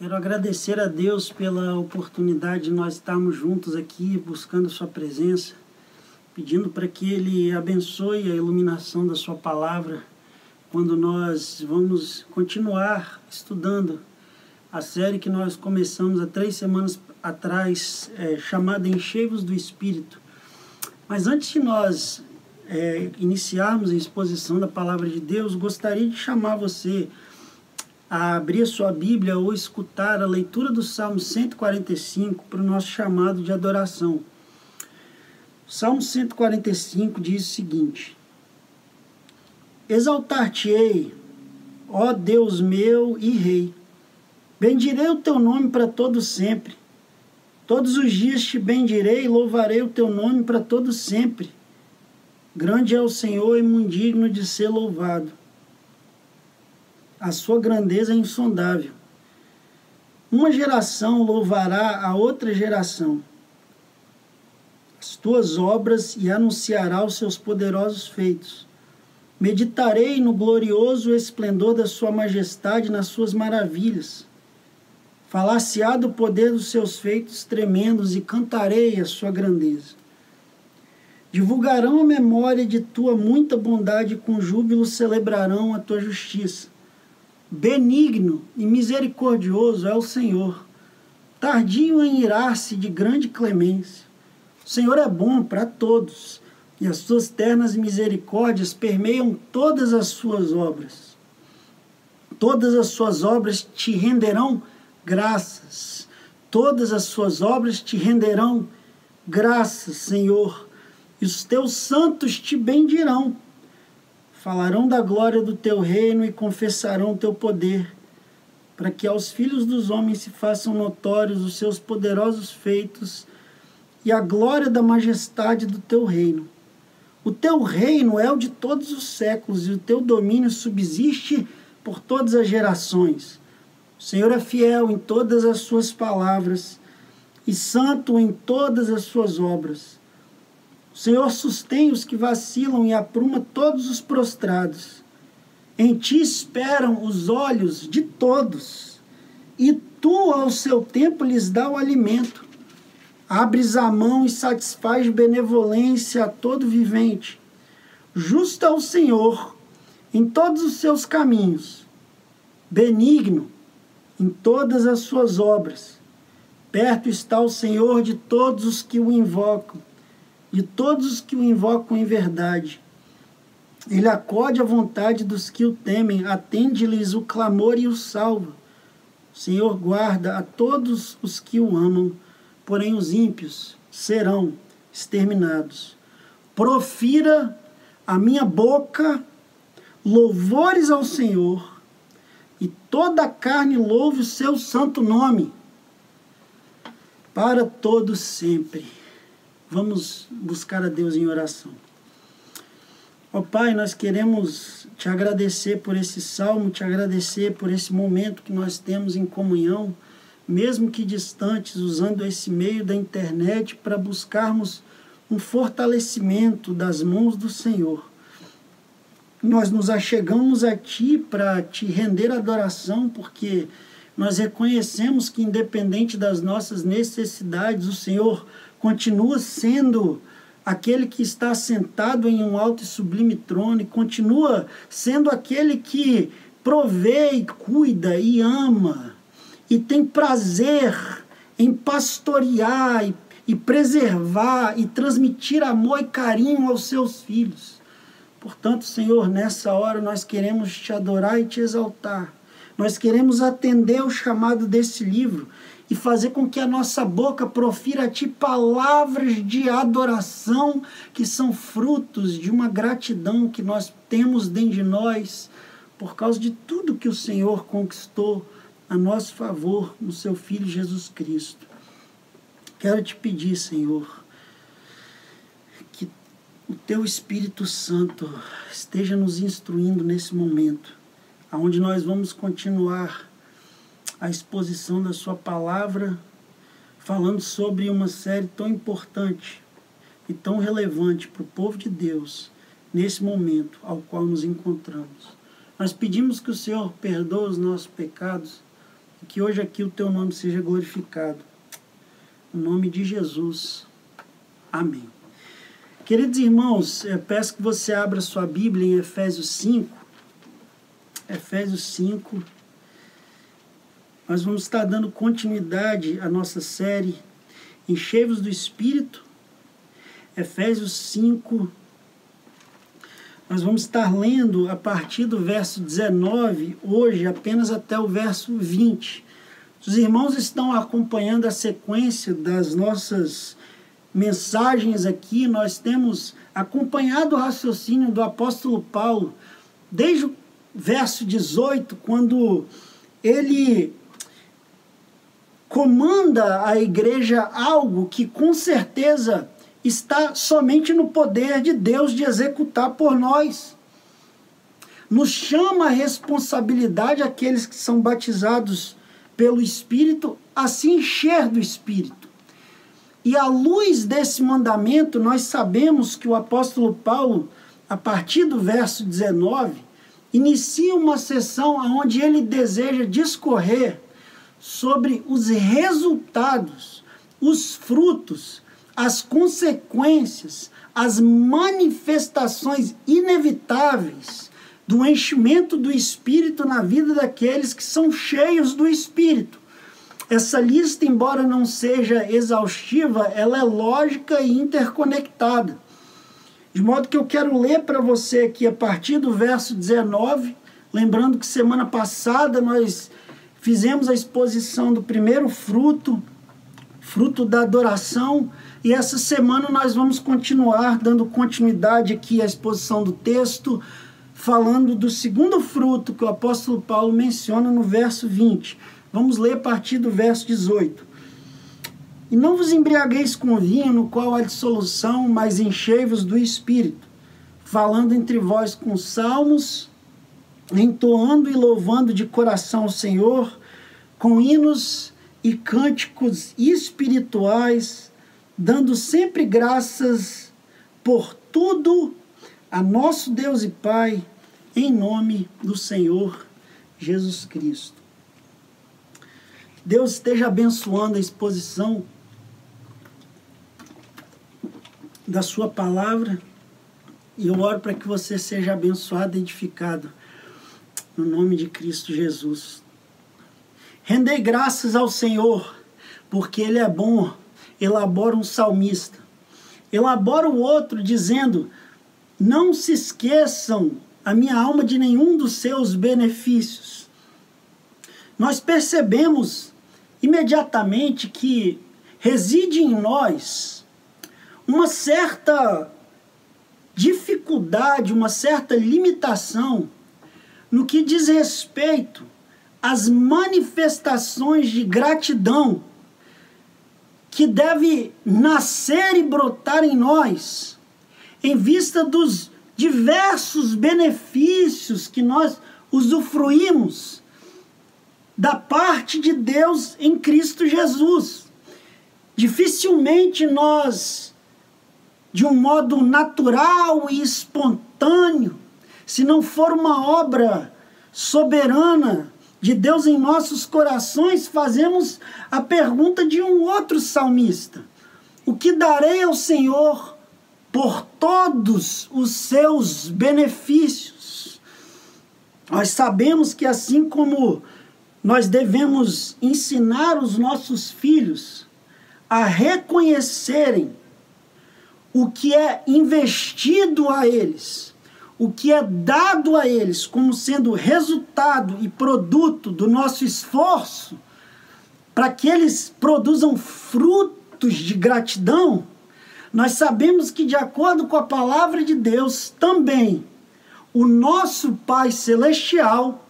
Quero agradecer a Deus pela oportunidade de nós estarmos juntos aqui, buscando Sua presença, pedindo para que Ele abençoe a iluminação da Sua palavra, quando nós vamos continuar estudando a série que nós começamos há três semanas atrás, é, chamada Encheios do Espírito. Mas antes de nós é, iniciarmos a exposição da palavra de Deus, gostaria de chamar você a abrir sua Bíblia ou escutar a leitura do Salmo 145 para o nosso chamado de adoração. O Salmo 145 diz o seguinte: Exaltar-te-ei, ó Deus meu e Rei, bendirei o teu nome para todo sempre. Todos os dias te bendirei e louvarei o teu nome para todo sempre. Grande é o Senhor e muito digno de ser louvado a sua grandeza é insondável. Uma geração louvará a outra geração as tuas obras e anunciará os seus poderosos feitos. Meditarei no glorioso esplendor da sua majestade, nas suas maravilhas. Falar-se-á do poder dos seus feitos tremendos e cantarei a sua grandeza. Divulgarão a memória de tua muita bondade e com júbilo celebrarão a tua justiça benigno e misericordioso é o Senhor, tardio em irar-se de grande clemência. O Senhor é bom para todos, e as suas ternas misericórdias permeiam todas as suas obras. Todas as suas obras te renderão graças. Todas as suas obras te renderão graças, Senhor. E os teus santos te bendirão falarão da glória do teu reino e confessarão teu poder, para que aos filhos dos homens se façam notórios os seus poderosos feitos e a glória da majestade do teu reino. O teu reino é o de todos os séculos e o teu domínio subsiste por todas as gerações. O Senhor é fiel em todas as suas palavras e santo em todas as suas obras. Senhor sustém os que vacilam e apruma todos os prostrados. Em ti esperam os olhos de todos, e tu, ao seu tempo, lhes dá o alimento. Abres a mão e satisfaz benevolência a todo vivente. Justo é o Senhor em todos os seus caminhos, benigno em todas as suas obras. Perto está o Senhor de todos os que o invocam de todos os que o invocam em verdade. Ele acode à vontade dos que o temem, atende-lhes o clamor e o salva. O Senhor guarda a todos os que o amam, porém os ímpios serão exterminados. Profira a minha boca louvores ao Senhor, e toda a carne louve o seu santo nome, para todos sempre. Vamos buscar a Deus em oração. Ó Pai, nós queremos te agradecer por esse salmo, te agradecer por esse momento que nós temos em comunhão, mesmo que distantes, usando esse meio da internet para buscarmos um fortalecimento das mãos do Senhor. Nós nos achegamos a Ti para te render adoração, porque nós reconhecemos que, independente das nossas necessidades, o Senhor continua sendo aquele que está sentado em um alto e sublime trono, e continua sendo aquele que provê e cuida e ama, e tem prazer em pastorear e, e preservar e transmitir amor e carinho aos seus filhos. Portanto, Senhor, nessa hora nós queremos te adorar e te exaltar. Nós queremos atender o chamado desse livro e fazer com que a nossa boca profira a Ti palavras de adoração que são frutos de uma gratidão que nós temos dentro de nós por causa de tudo que o Senhor conquistou a nosso favor no Seu Filho Jesus Cristo. Quero te pedir, Senhor, que o Teu Espírito Santo esteja nos instruindo nesse momento, aonde nós vamos continuar a exposição da sua palavra, falando sobre uma série tão importante e tão relevante para o povo de Deus nesse momento ao qual nos encontramos. Nós pedimos que o Senhor perdoe os nossos pecados, e que hoje aqui o teu nome seja glorificado. No nome de Jesus. Amém. Queridos irmãos, eu peço que você abra sua Bíblia em Efésios 5. Efésios 5. Nós vamos estar dando continuidade à nossa série Encheios do Espírito. Efésios 5. Nós vamos estar lendo a partir do verso 19, hoje apenas até o verso 20. Os irmãos estão acompanhando a sequência das nossas mensagens aqui, nós temos acompanhado o raciocínio do apóstolo Paulo, desde o verso 18, quando ele comanda a igreja algo que com certeza está somente no poder de Deus de executar por nós. Nos chama a responsabilidade aqueles que são batizados pelo Espírito a se encher do Espírito. E à luz desse mandamento, nós sabemos que o apóstolo Paulo, a partir do verso 19, inicia uma sessão onde ele deseja discorrer sobre os resultados, os frutos, as consequências, as manifestações inevitáveis do enchimento do Espírito na vida daqueles que são cheios do Espírito. Essa lista, embora não seja exaustiva, ela é lógica e interconectada. De modo que eu quero ler para você aqui a partir do verso 19, lembrando que semana passada nós fizemos a exposição do primeiro fruto, fruto da adoração, e essa semana nós vamos continuar dando continuidade aqui à exposição do texto, falando do segundo fruto que o apóstolo Paulo menciona no verso 20. Vamos ler a partir do verso 18. E não vos embriagueis com vinho, no qual há dissolução, mas enchei-vos do Espírito, falando entre vós com salmos, entoando e louvando de coração o Senhor, com hinos e cânticos espirituais, dando sempre graças por tudo a nosso Deus e Pai, em nome do Senhor Jesus Cristo. Deus esteja abençoando a exposição da Sua palavra e eu oro para que você seja abençoado e edificado no nome de Cristo Jesus. Rendei graças ao Senhor, porque Ele é bom, elabora um salmista. Elabora o outro dizendo: não se esqueçam, a minha alma, de nenhum dos seus benefícios. Nós percebemos imediatamente que reside em nós uma certa dificuldade, uma certa limitação no que diz respeito às manifestações de gratidão que deve nascer e brotar em nós em vista dos diversos benefícios que nós usufruímos da parte de Deus em Cristo Jesus. Dificilmente nós, de um modo natural e espontâneo, se não for uma obra soberana de Deus em nossos corações, fazemos a pergunta de um outro salmista: O que darei ao Senhor por todos os seus benefícios. Nós sabemos que assim como nós devemos ensinar os nossos filhos a reconhecerem o que é investido a eles, o que é dado a eles como sendo resultado e produto do nosso esforço, para que eles produzam frutos de gratidão, nós sabemos que, de acordo com a palavra de Deus, também o nosso Pai Celestial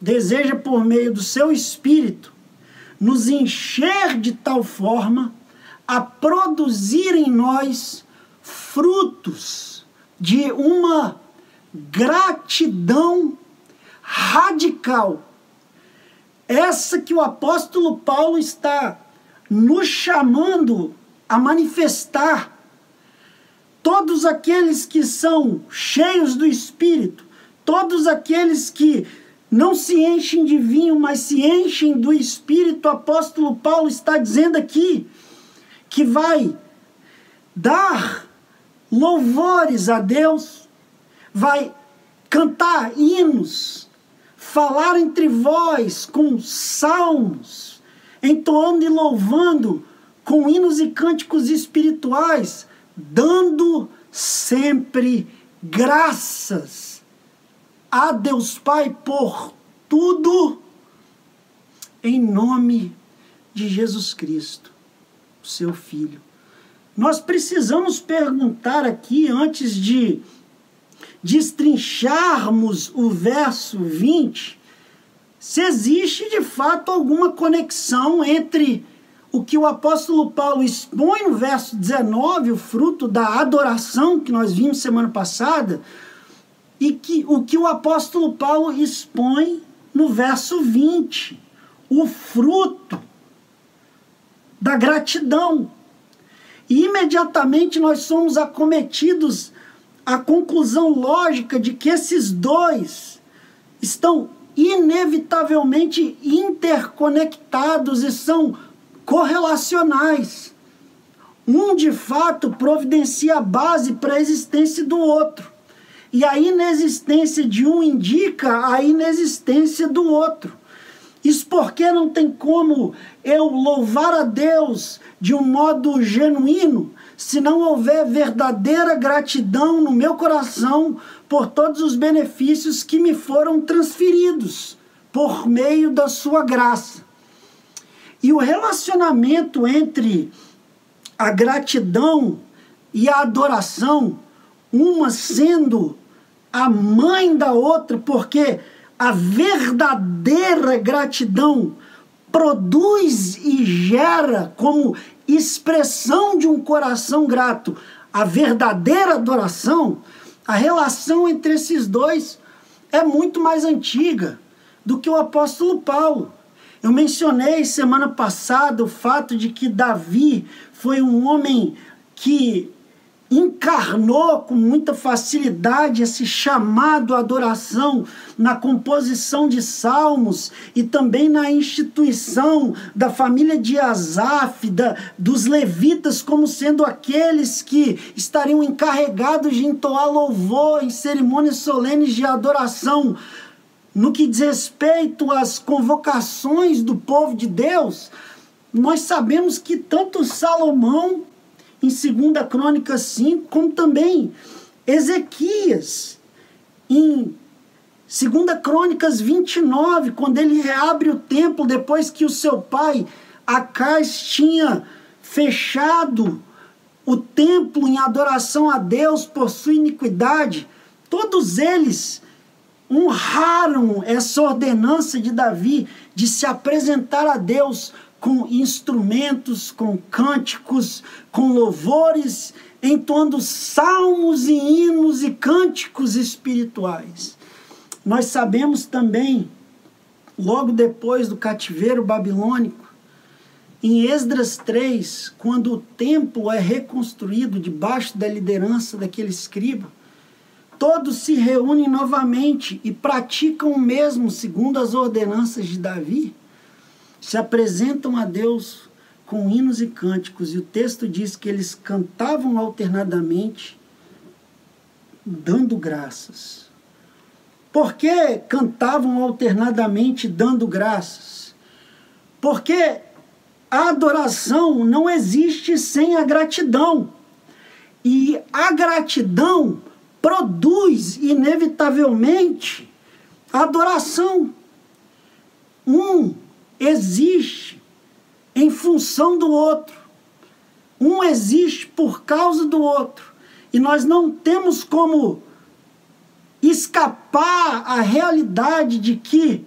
deseja, por meio do seu Espírito, nos encher de tal forma a produzir em nós frutos de uma gratidão radical. Essa que o apóstolo Paulo está nos chamando a manifestar todos aqueles que são cheios do Espírito, todos aqueles que não se enchem de vinho, mas se enchem do Espírito. O apóstolo Paulo está dizendo aqui que vai dar louvores a Deus, vai cantar hinos, falar entre vós com salmos, entoando e louvando com hinos e cânticos espirituais, dando sempre graças a Deus Pai por tudo, em nome de Jesus Cristo, seu Filho. Nós precisamos perguntar aqui, antes de destrincharmos o verso 20, se existe de fato alguma conexão entre o que o apóstolo Paulo expõe no verso 19, o fruto da adoração que nós vimos semana passada, e que o que o apóstolo Paulo expõe no verso 20, o fruto da gratidão. E imediatamente nós somos acometidos à conclusão lógica de que esses dois estão inevitavelmente interconectados e são correlacionais. Um, de fato, providencia a base para a existência do outro. E a inexistência de um indica a inexistência do outro. Isso porque não tem como eu louvar a Deus de um modo genuíno se não houver verdadeira gratidão no meu coração por todos os benefícios que me foram transferidos por meio da sua graça. E o relacionamento entre a gratidão e a adoração, uma sendo a mãe da outra, porque a verdadeira gratidão produz e gera como expressão de um coração grato a verdadeira adoração, a relação entre esses dois é muito mais antiga do que o apóstolo Paulo. Eu mencionei semana passada o fato de que Davi foi um homem que encarnou com muita facilidade esse chamado adoração na composição de salmos e também na instituição da família de Asaf, da, dos levitas, como sendo aqueles que estariam encarregados de entoar louvor em cerimônias solenes de adoração no que diz respeito às convocações do povo de Deus, nós sabemos que tanto Salomão, em 2 Crônicas 5, como também Ezequias, em 2 Crônicas 29, quando ele reabre o templo depois que o seu pai Acais tinha fechado o templo em adoração a Deus por sua iniquidade, todos eles honraram essa ordenança de Davi de se apresentar a Deus com instrumentos, com cânticos, com louvores, entoando salmos e hinos e cânticos espirituais. Nós sabemos também, logo depois do cativeiro babilônico, em Esdras 3, quando o templo é reconstruído debaixo da liderança daquele escriba, todos se reúnem novamente e praticam o mesmo segundo as ordenanças de Davi, se apresentam a Deus com hinos e cânticos, e o texto diz que eles cantavam alternadamente, dando graças. Por que cantavam alternadamente dando graças? Porque a adoração não existe sem a gratidão. E a gratidão produz inevitavelmente adoração. Um existe em função do outro. Um existe por causa do outro. E nós não temos como escapar à realidade de que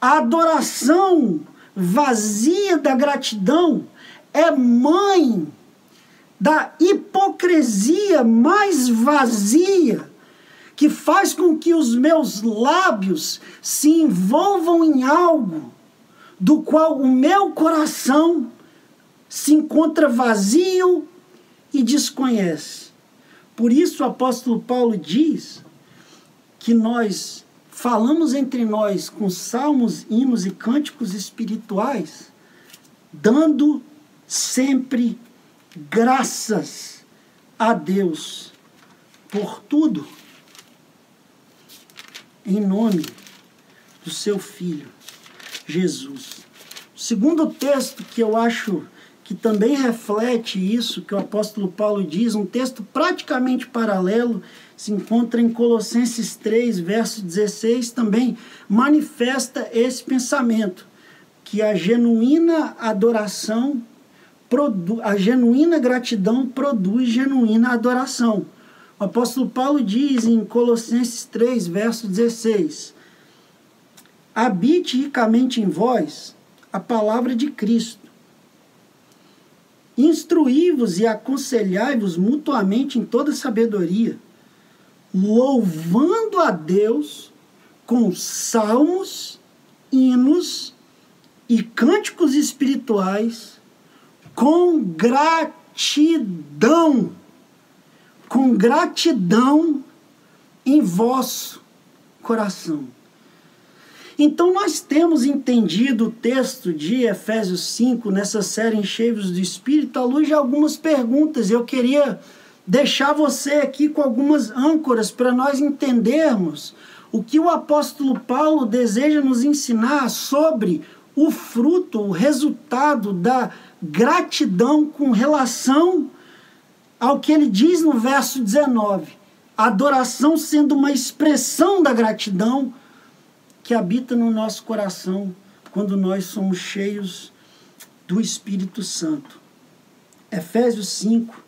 a adoração vazia da gratidão é mãe da hipocrisia mais vazia, que faz com que os meus lábios se envolvam em algo do qual o meu coração se encontra vazio e desconhece. Por isso o apóstolo Paulo diz que nós falamos entre nós com salmos, hinos e cânticos espirituais, dando sempre graças a Deus por tudo, em nome do seu Filho, Jesus. O segundo texto que eu acho que também reflete isso que o apóstolo Paulo diz, um texto praticamente paralelo, se encontra em Colossenses 3, verso 16, também manifesta esse pensamento, que a genuína adoração, a genuína gratidão produz genuína adoração. O apóstolo Paulo diz em Colossenses 3, verso 16: Habite ricamente em vós a palavra de Cristo Instruí-vos e aconselhai-vos mutuamente em toda sabedoria, louvando a Deus com salmos, hinos e cânticos espirituais, com gratidão, com gratidão em vosso coração. Então, nós temos entendido o texto de Efésios 5, nessa série Encheios do Espírito, à luz de algumas perguntas. Eu queria deixar você aqui com algumas âncoras para nós entendermos o que o apóstolo Paulo deseja nos ensinar sobre o fruto, o resultado da gratidão com relação ao que ele diz no verso 19. A adoração sendo uma expressão da gratidão que habita no nosso coração quando nós somos cheios do Espírito Santo. Efésios 5,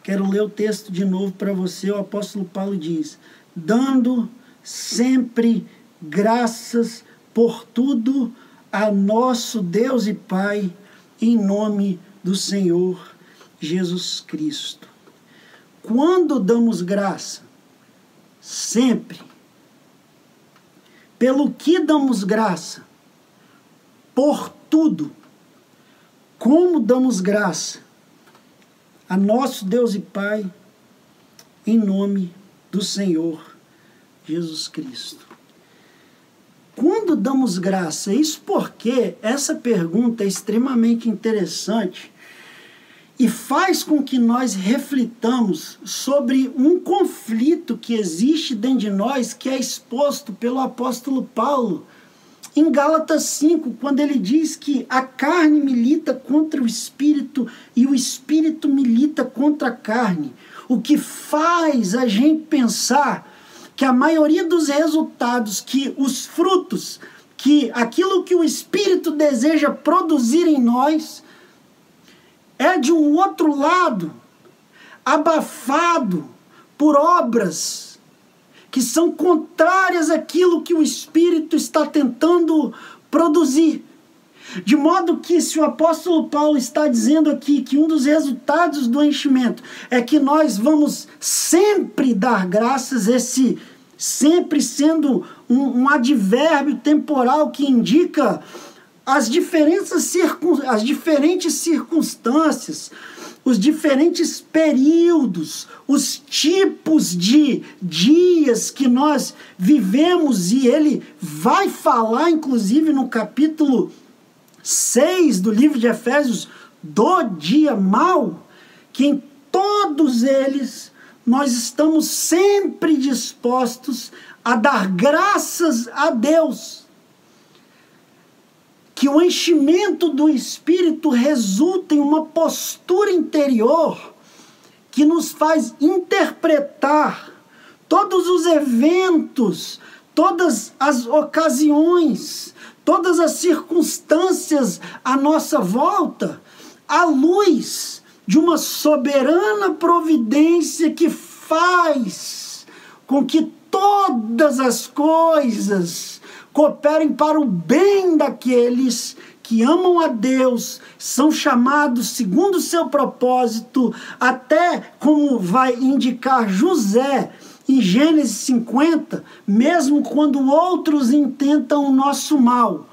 quero ler o texto de novo para você. O apóstolo Paulo diz: dando sempre graças por tudo a nosso Deus e Pai, em nome do Senhor Jesus Cristo. Quando damos graça? Sempre pelo que damos graça? Por tudo. Como damos graça? A nosso Deus e Pai, em nome do Senhor Jesus Cristo. Quando damos graça? Isso porque essa pergunta é extremamente interessante e faz com que nós reflitamos sobre um conflito que existe dentro de nós, que é exposto pelo apóstolo Paulo em Gálatas 5, quando ele diz que a carne milita contra o espírito e o espírito milita contra a carne. O que faz a gente pensar que a maioria dos resultados, que os frutos, que aquilo que o espírito deseja produzir em nós, é de um outro lado, abafado por obras que são contrárias àquilo que o Espírito está tentando produzir. De modo que, se o apóstolo Paulo está dizendo aqui que um dos resultados do enchimento é que nós vamos sempre dar graças, esse sempre sendo um, um advérbio temporal que indica as diferentes, circun, as diferentes circunstâncias, os diferentes períodos, os tipos de dias que nós vivemos, e ele vai falar, inclusive, no capítulo 6 do livro de Efésios, do dia mau, que em todos eles nós estamos sempre dispostos a dar graças a Deus que o enchimento do Espírito resulta em uma postura interior que nos faz interpretar todos os eventos, todas as ocasiões, todas as circunstâncias à nossa volta, à luz de uma soberana providência que faz com que todas as coisas cooperem para o bem daqueles que amam a Deus, são chamados segundo o seu propósito, até como vai indicar José em Gênesis 50, mesmo quando outros intentam o nosso mal.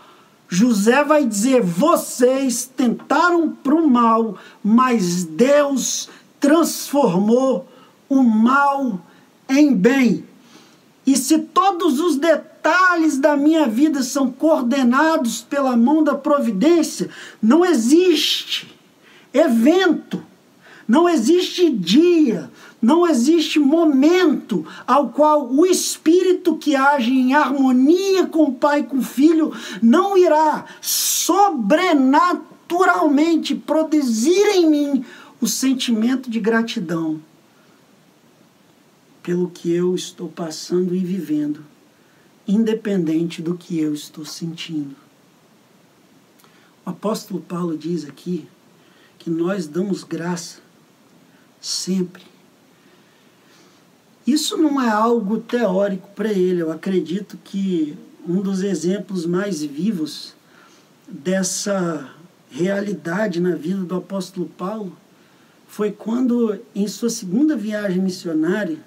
José vai dizer: vocês tentaram para o mal, mas Deus transformou o mal em bem. E se todos os detalhes da minha vida são coordenados pela mão da providência, não existe evento, não existe dia, não existe momento ao qual o espírito que age em harmonia com o Pai e com o Filho não irá sobrenaturalmente produzir em mim o sentimento de gratidão pelo que eu estou passando e vivendo, independente do que eu estou sentindo. O apóstolo Paulo diz aqui que nós damos graça sempre. Isso não é algo teórico para ele. Eu acredito que um dos exemplos mais vivos dessa realidade na vida do apóstolo Paulo foi quando, em sua segunda viagem missionária,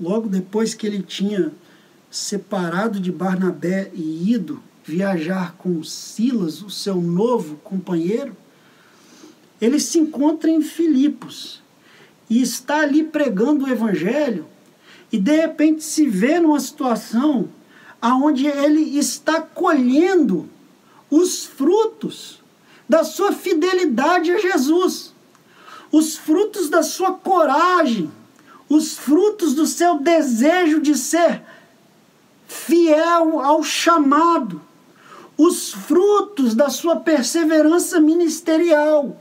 logo depois que ele tinha separado de Barnabé e ido viajar com Silas, o seu novo companheiro, ele se encontra em Filipos e está ali pregando o evangelho e de repente se vê numa situação aonde ele está colhendo os frutos da sua fidelidade a Jesus, os frutos da sua coragem, os frutos do seu desejo de ser fiel ao chamado, os frutos da sua perseverança ministerial.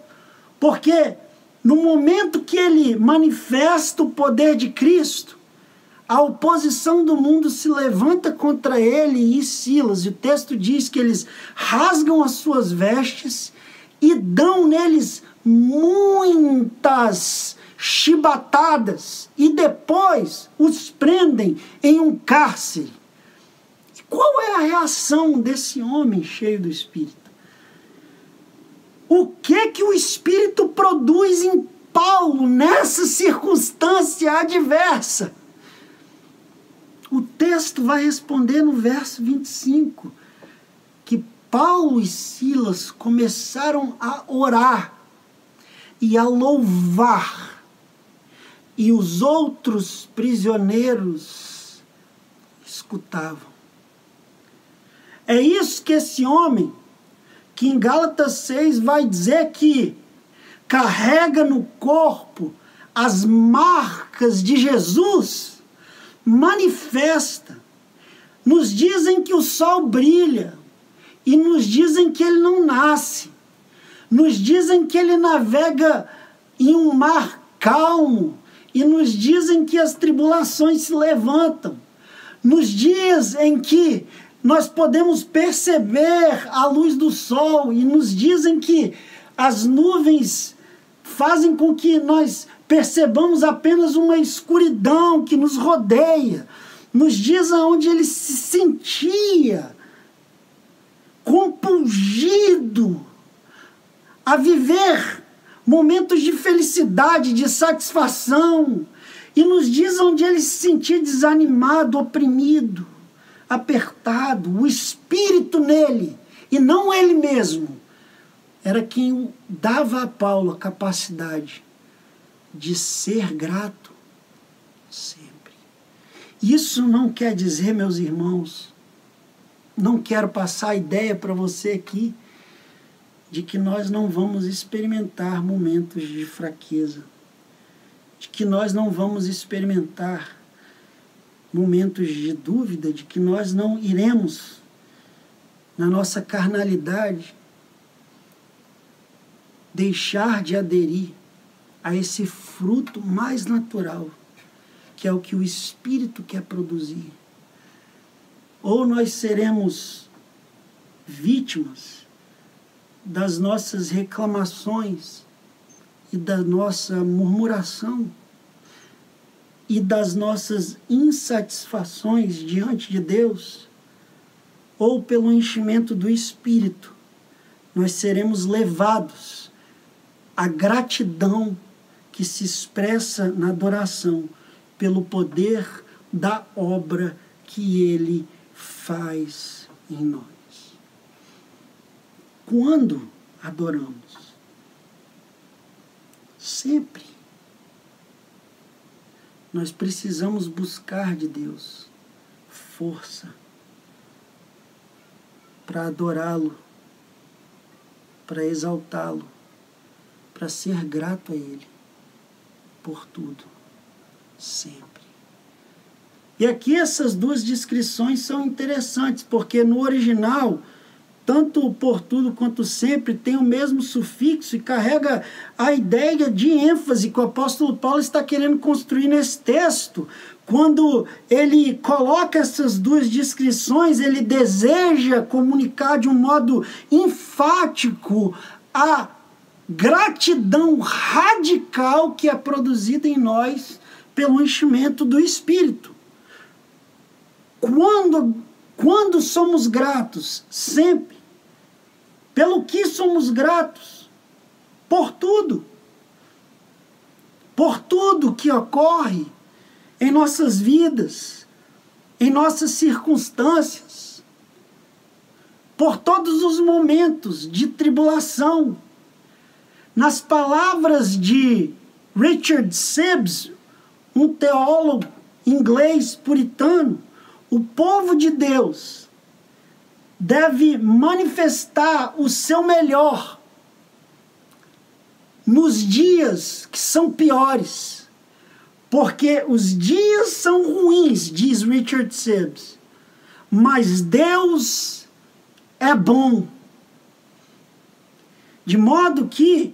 Porque no momento que ele manifesta o poder de Cristo, a oposição do mundo se levanta contra ele e Silas. E o texto diz que eles rasgam as suas vestes e dão neles muitas chibatadas e depois os prendem em um cárcere. Qual é a reação desse homem cheio do Espírito? O que que o Espírito produz em Paulo nessa circunstância adversa? O texto vai responder no verso 25 que Paulo e Silas começaram a orar e a louvar, e os outros prisioneiros escutavam. É isso que esse homem que em Gálatas 6 vai dizer que carrega no corpo as marcas de Jesus, manifesta. Nos dizem que o sol brilha e nos dizem que ele não nasce. Nos dizem que ele navega em um mar calmo e nos dizem que as tribulações se levantam. Nos dias em que nós podemos perceber a luz do sol e nos dizem que as nuvens fazem com que nós percebamos apenas uma escuridão que nos rodeia. Nos dias onde ele se sentia compungido a viver momentos de felicidade, de satisfação, e nos dias onde ele se sentia desanimado, oprimido apertado, o espírito nele, e não ele mesmo, era quem dava a Paulo a capacidade de ser grato sempre. Isso não quer dizer, meus irmãos, não quero passar a ideia para você aqui de que nós não vamos experimentar momentos de fraqueza, de que nós não vamos experimentar momentos de dúvida de que nós não iremos, na nossa carnalidade, deixar de aderir a esse fruto mais natural, que é o que o Espírito quer produzir. Ou nós seremos vítimas das nossas reclamações e da nossa murmuração e das nossas insatisfações diante de Deus, ou pelo enchimento do Espírito, nós seremos levados à gratidão que se expressa na adoração pelo poder da obra que Ele faz em nós. Quando adoramos? Sempre nós precisamos buscar de Deus força para adorá-lo, para exaltá-lo, para ser grato a Ele por tudo, sempre. E aqui essas duas descrições são interessantes, porque no original tanto por tudo quanto sempre, tem o mesmo sufixo e carrega a ideia de ênfase que o apóstolo Paulo está querendo construir nesse texto. Quando ele coloca essas duas descrições, ele deseja comunicar de um modo enfático a gratidão radical que é produzida em nós pelo enchimento do Espírito. Quando, quando somos gratos? Sempre pelo que somos gratos? Por tudo. Por tudo que ocorre em nossas vidas, em nossas circunstâncias, por todos os momentos de tribulação. Nas palavras de Richard Sibbs, um teólogo inglês puritano, o povo de Deus deve manifestar o seu melhor nos dias que são piores. Porque os dias são ruins, diz Richard Sibbs, mas Deus é bom. De modo que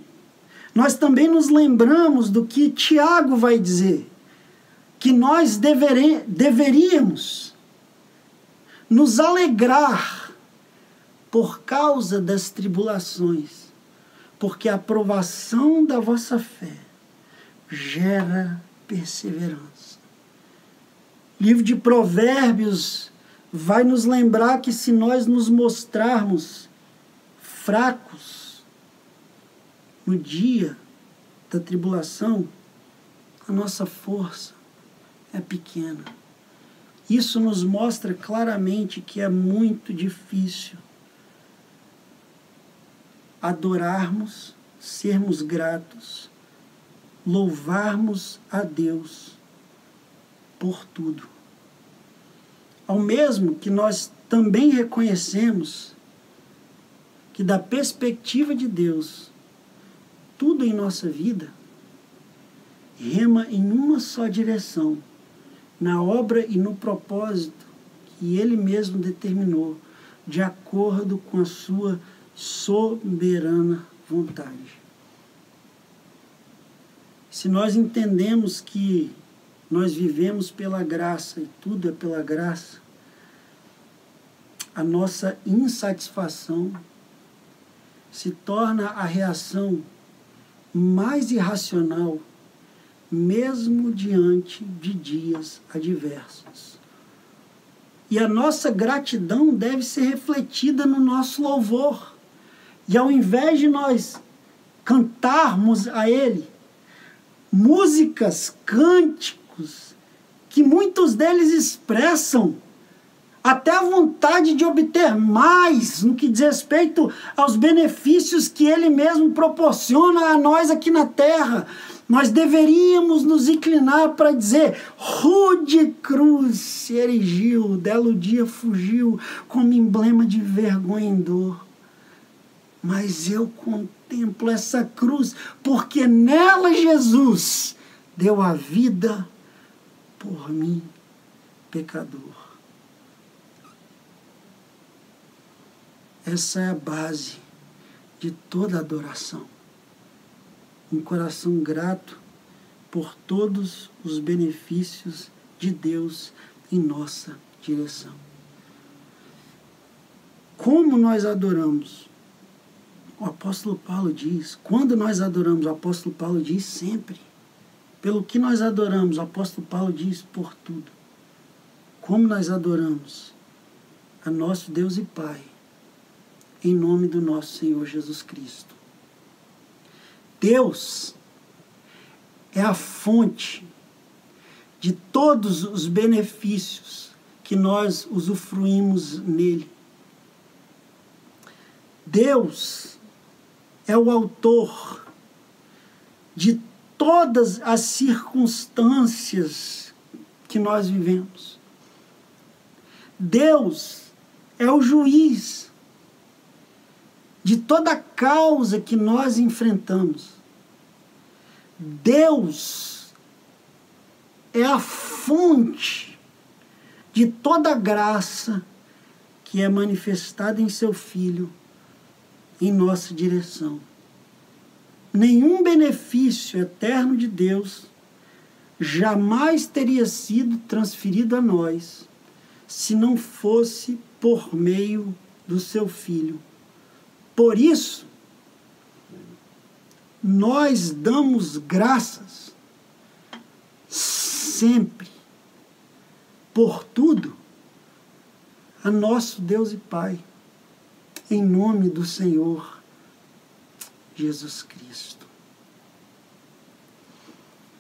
nós também nos lembramos do que Tiago vai dizer, que nós deveríamos nos alegrar por causa das tribulações, porque a aprovação da vossa fé gera perseverança. Livro de Provérbios vai nos lembrar que se nós nos mostrarmos fracos no dia da tribulação, a nossa força é pequena. Isso nos mostra claramente que é muito difícil adorarmos, sermos gratos, louvarmos a Deus por tudo. Ao mesmo que nós também reconhecemos que, da perspectiva de Deus, tudo em nossa vida rema em uma só direção, na obra e no propósito que Ele mesmo determinou, de acordo com a sua soberana vontade. Se nós entendemos que nós vivemos pela graça e tudo é pela graça, a nossa insatisfação se torna a reação mais irracional, mesmo diante de dias adversos. E a nossa gratidão deve ser refletida no nosso louvor. E ao invés de nós cantarmos a Ele músicas, cânticos, que muitos deles expressam até a vontade de obter mais no que diz respeito aos benefícios que Ele mesmo proporciona a nós aqui na terra. Nós deveríamos nos inclinar para dizer: rude cruz se erigiu, dela dia fugiu, como emblema de vergonha e dor mas eu contemplo essa cruz, porque nela Jesus deu a vida por mim, pecador. Essa é a base de toda adoração. Um coração grato por todos os benefícios de Deus em nossa direção. Como nós adoramos? O apóstolo Paulo diz, quando nós adoramos, o apóstolo Paulo diz sempre. Pelo que nós adoramos, o apóstolo Paulo diz por tudo. Como nós adoramos a nosso Deus e Pai, em nome do nosso Senhor Jesus Cristo. Deus é a fonte de todos os benefícios que nós usufruímos nele. Deus é o autor de todas as circunstâncias que nós vivemos. Deus é o juiz de toda causa que nós enfrentamos. Deus é a fonte de toda graça que é manifestada em seu Filho em nossa direção. Nenhum benefício eterno de Deus jamais teria sido transferido a nós se não fosse por meio do seu Filho. Por isso, nós damos graças sempre, por tudo, a nosso Deus e Pai, em nome do Senhor Jesus Cristo.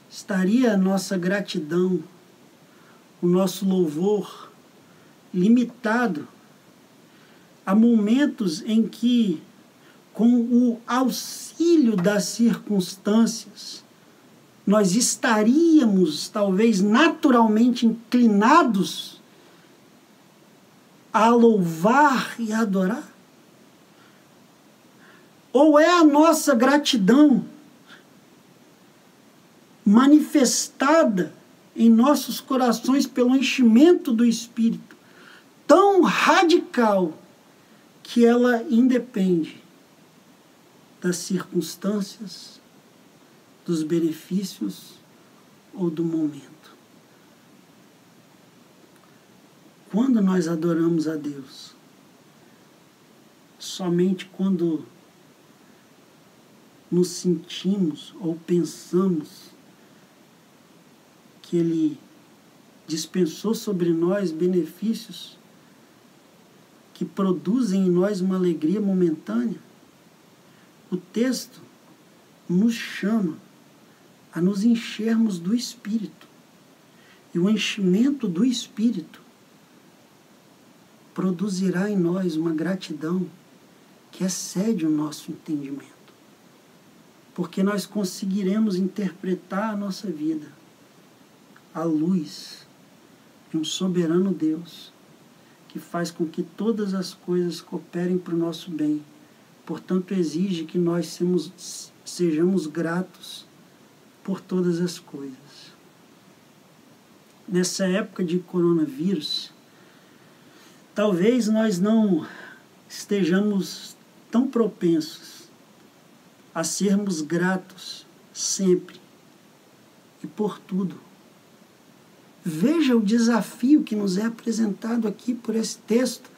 Estaria a nossa gratidão, o nosso louvor limitado a momentos em que, com o auxílio das circunstâncias, nós estaríamos talvez naturalmente inclinados a louvar e adorar? Ou é a nossa gratidão manifestada em nossos corações pelo enchimento do Espírito tão radical que ela independe das circunstâncias, dos benefícios ou do momento. Quando nós adoramos a Deus, somente quando nos sentimos ou pensamos que Ele dispensou sobre nós benefícios que produzem em nós uma alegria momentânea, o texto nos chama a nos enchermos do Espírito. E o enchimento do Espírito produzirá em nós uma gratidão que excede o nosso entendimento. Porque nós conseguiremos interpretar a nossa vida à luz de um soberano Deus que faz com que todas as coisas cooperem para o nosso bem. Portanto, exige que nós sejamos, sejamos gratos por todas as coisas. Nessa época de coronavírus, talvez nós não estejamos tão propensos a sermos gratos sempre e por tudo. Veja o desafio que nos é apresentado aqui por esse texto,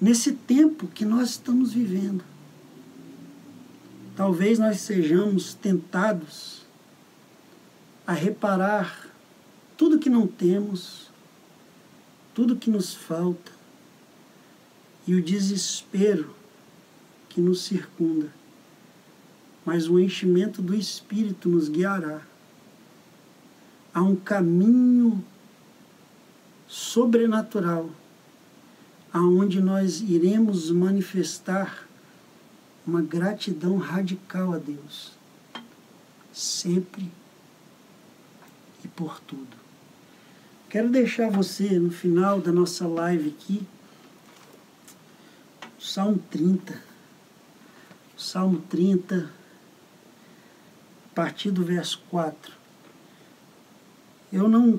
nesse tempo que nós estamos vivendo. Talvez nós sejamos tentados a reparar tudo que não temos, tudo que nos falta e o desespero que nos circunda. Mas o enchimento do Espírito nos guiará a um caminho sobrenatural, aonde nós iremos manifestar uma gratidão radical a Deus, sempre e por tudo. Quero deixar você no final da nossa live aqui, Salmo 30. Salmo 30, a partir do verso 4. Eu não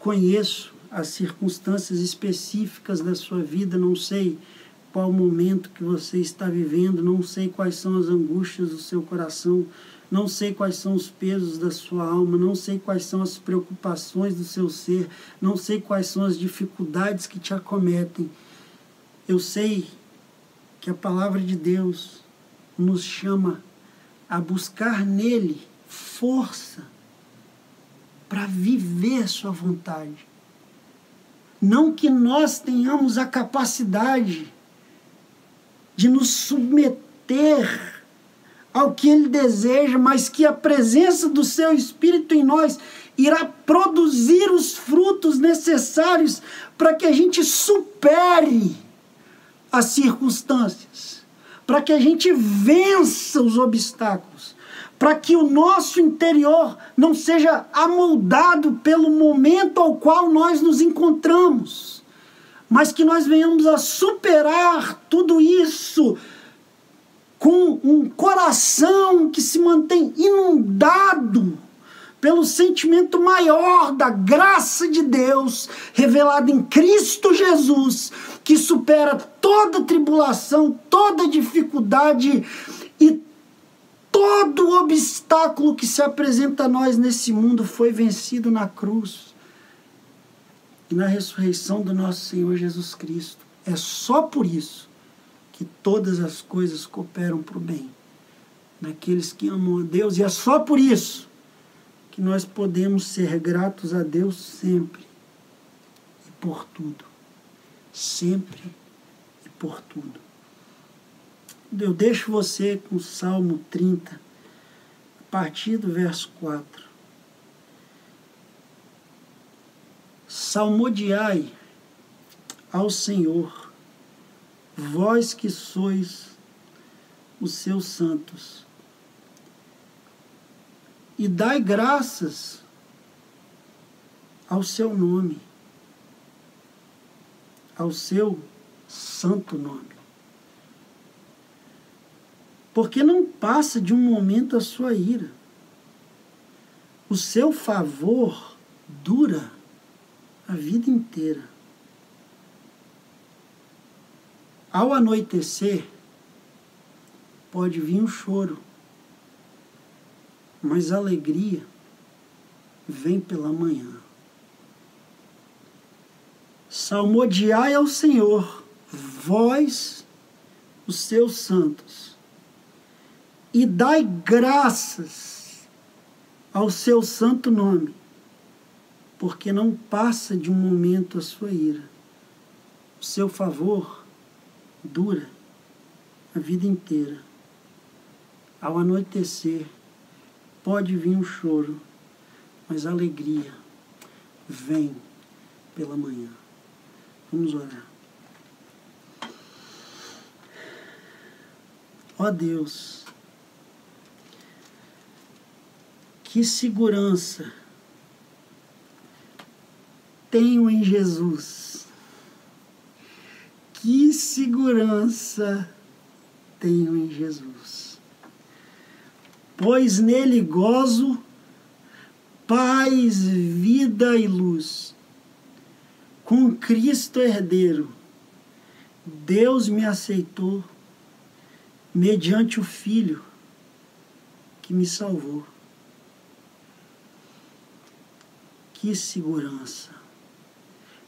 conheço as circunstâncias específicas da sua vida, não sei qual momento que você está vivendo, não sei quais são as angústias do seu coração, não sei quais são os pesos da sua alma, não sei quais são as preocupações do seu ser, não sei quais são as dificuldades que te acometem. Eu sei que a palavra de Deus nos chama a buscar nele força para viver sua vontade. Não que nós tenhamos a capacidade de nos submeter ao que Ele deseja, mas que a presença do Seu Espírito em nós irá produzir os frutos necessários para que a gente supere as circunstâncias, para que a gente vença os obstáculos, para que o nosso interior não seja amoldado pelo momento ao qual nós nos encontramos, mas que nós venhamos a superar tudo isso com um coração que se mantém inundado pelo sentimento maior da graça de Deus revelada em Cristo Jesus, que supera toda tribulação, toda dificuldade e todo obstáculo que se apresenta a nós nesse mundo foi vencido na cruz e na ressurreição do nosso Senhor Jesus Cristo. É só por isso que todas as coisas cooperam para o bem daqueles que amam a Deus, e é só por isso que nós podemos ser gratos a Deus sempre e por tudo. Sempre e por tudo. Eu deixo você com o Salmo 30, a partir do verso 4. Salmodiai ao Senhor, vós que sois os seus santos e dai graças ao seu nome, ao seu santo nome. Porque não passa de um momento a sua ira. O seu favor dura a vida inteira. Ao anoitecer, pode vir um choro mas a alegria vem pela manhã. Salmodiai ao Senhor, vós, os seus santos, e dai graças ao seu santo nome, porque não passa de um momento a sua ira. O seu favor dura a vida inteira. Ao anoitecer, Pode vir um choro, mas a alegria vem pela manhã. Vamos orar. Ó Deus, que segurança tenho em Jesus. Que segurança tenho em Jesus pois nele gozo paz, vida e luz. Com Cristo herdeiro, Deus me aceitou mediante o Filho que me salvou. Que segurança!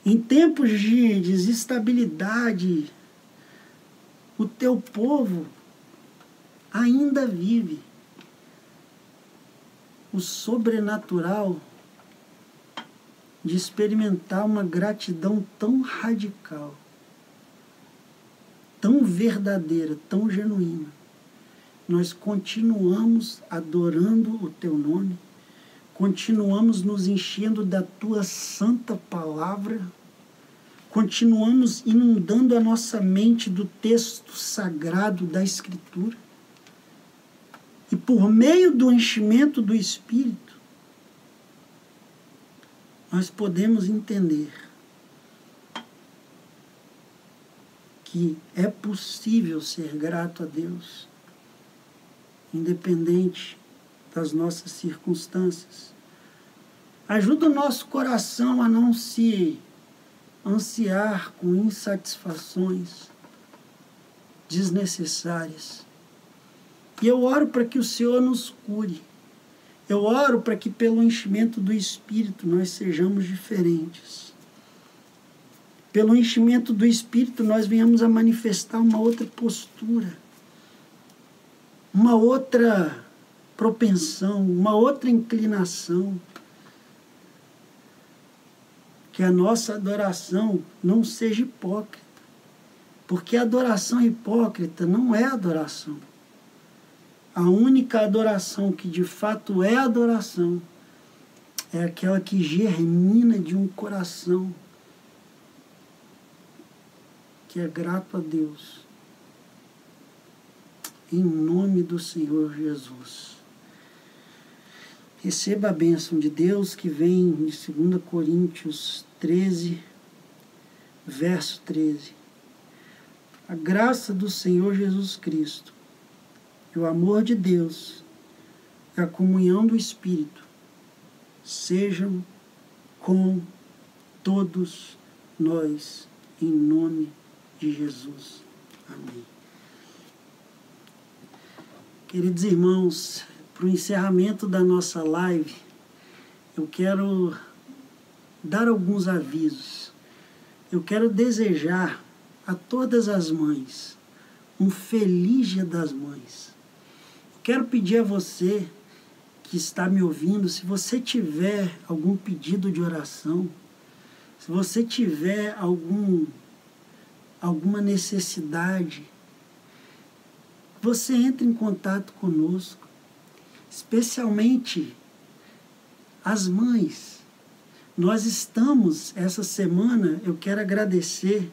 Em tempos de desestabilidade, o teu povo ainda vive o sobrenatural de experimentar uma gratidão tão radical, tão verdadeira, tão genuína. Nós continuamos adorando o teu nome, continuamos nos enchendo da tua santa palavra, continuamos inundando a nossa mente do texto sagrado da Escritura e por meio do enchimento do Espírito, nós podemos entender que é possível ser grato a Deus, independente das nossas circunstâncias. Ajuda o nosso coração a não se ansiar com insatisfações desnecessárias e eu oro para que o Senhor nos cure. Eu oro para que, pelo enchimento do Espírito, nós sejamos diferentes. Pelo enchimento do Espírito, nós venhamos a manifestar uma outra postura, uma outra propensão, uma outra inclinação. Que a nossa adoração não seja hipócrita. Porque a adoração hipócrita não é adoração. A única adoração que de fato é adoração é aquela que germina de um coração que é grato a Deus. Em nome do Senhor Jesus. Receba a bênção de Deus que vem de 2 Coríntios 13, verso 13. A graça do Senhor Jesus Cristo, e o amor de Deus, e a comunhão do Espírito sejam com todos nós, em nome de Jesus. Amém. Queridos irmãos, para o encerramento da nossa live, eu quero dar alguns avisos. Eu quero desejar a todas as mães um feliz Dia das Mães. Quero pedir a você que está me ouvindo, se você tiver algum pedido de oração, se você tiver algum alguma necessidade, você entre em contato conosco, especialmente as mães. Nós estamos essa semana, eu quero agradecer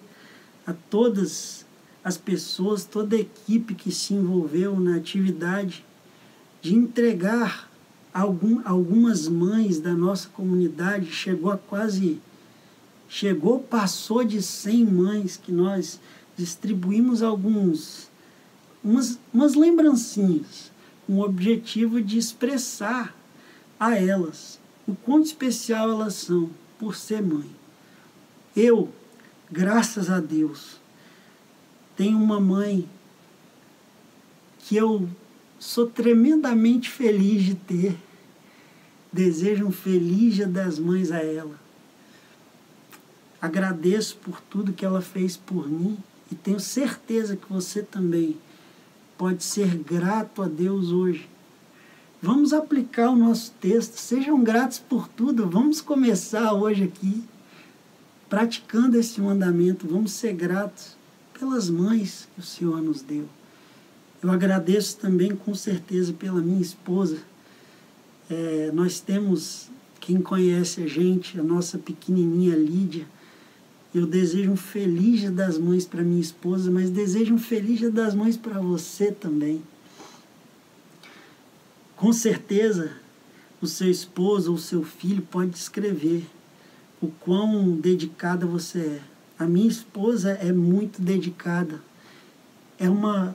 a todas as pessoas, toda a equipe que se envolveu na atividade de entregar algum, algumas mães da nossa comunidade, chegou a quase, chegou, passou de 100 mães que nós distribuímos alguns, umas, umas lembrancinhas, o objetivo de expressar a elas o quão especial elas são por ser mãe. Eu, graças a Deus, tenho uma mãe que eu sou tremendamente feliz de ter. Desejo um feliz Dia das Mães a ela. Agradeço por tudo que ela fez por mim e tenho certeza que você também pode ser grato a Deus hoje. Vamos aplicar o nosso texto, sejam gratos por tudo. Vamos começar hoje aqui praticando esse mandamento. Vamos ser gratos pelas mães que o Senhor nos deu. Eu agradeço também, com certeza, pela minha esposa. É, nós temos, quem conhece a gente, a nossa pequenininha Lídia. Eu desejo um feliz dia das mães para minha esposa, mas desejo um feliz dia das mães para você também. Com certeza, o seu esposo ou o seu filho pode descrever o quão dedicada você é. A minha esposa é muito dedicada. É uma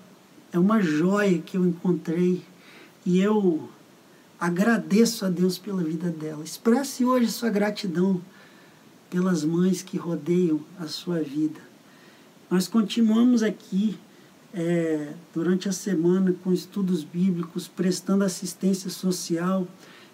é uma joia que eu encontrei e eu agradeço a Deus pela vida dela. Expresse hoje sua gratidão pelas mães que rodeiam a sua vida. Nós continuamos aqui é, durante a semana com estudos bíblicos, prestando assistência social.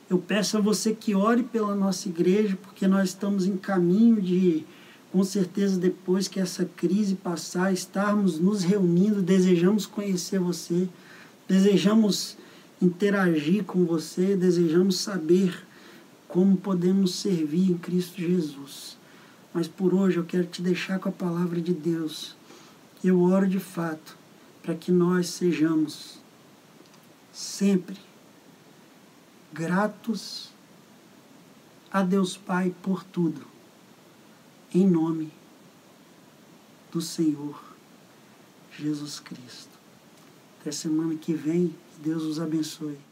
Eu peço a você que ore pela nossa igreja, porque nós estamos em caminho de com certeza depois que essa crise passar, estarmos nos reunindo, desejamos conhecer você, desejamos interagir com você, desejamos saber como podemos servir em Cristo Jesus. Mas por hoje eu quero te deixar com a palavra de Deus. Eu oro de fato para que nós sejamos sempre gratos a Deus Pai por tudo em nome do Senhor Jesus Cristo. Até semana que vem, Deus os abençoe.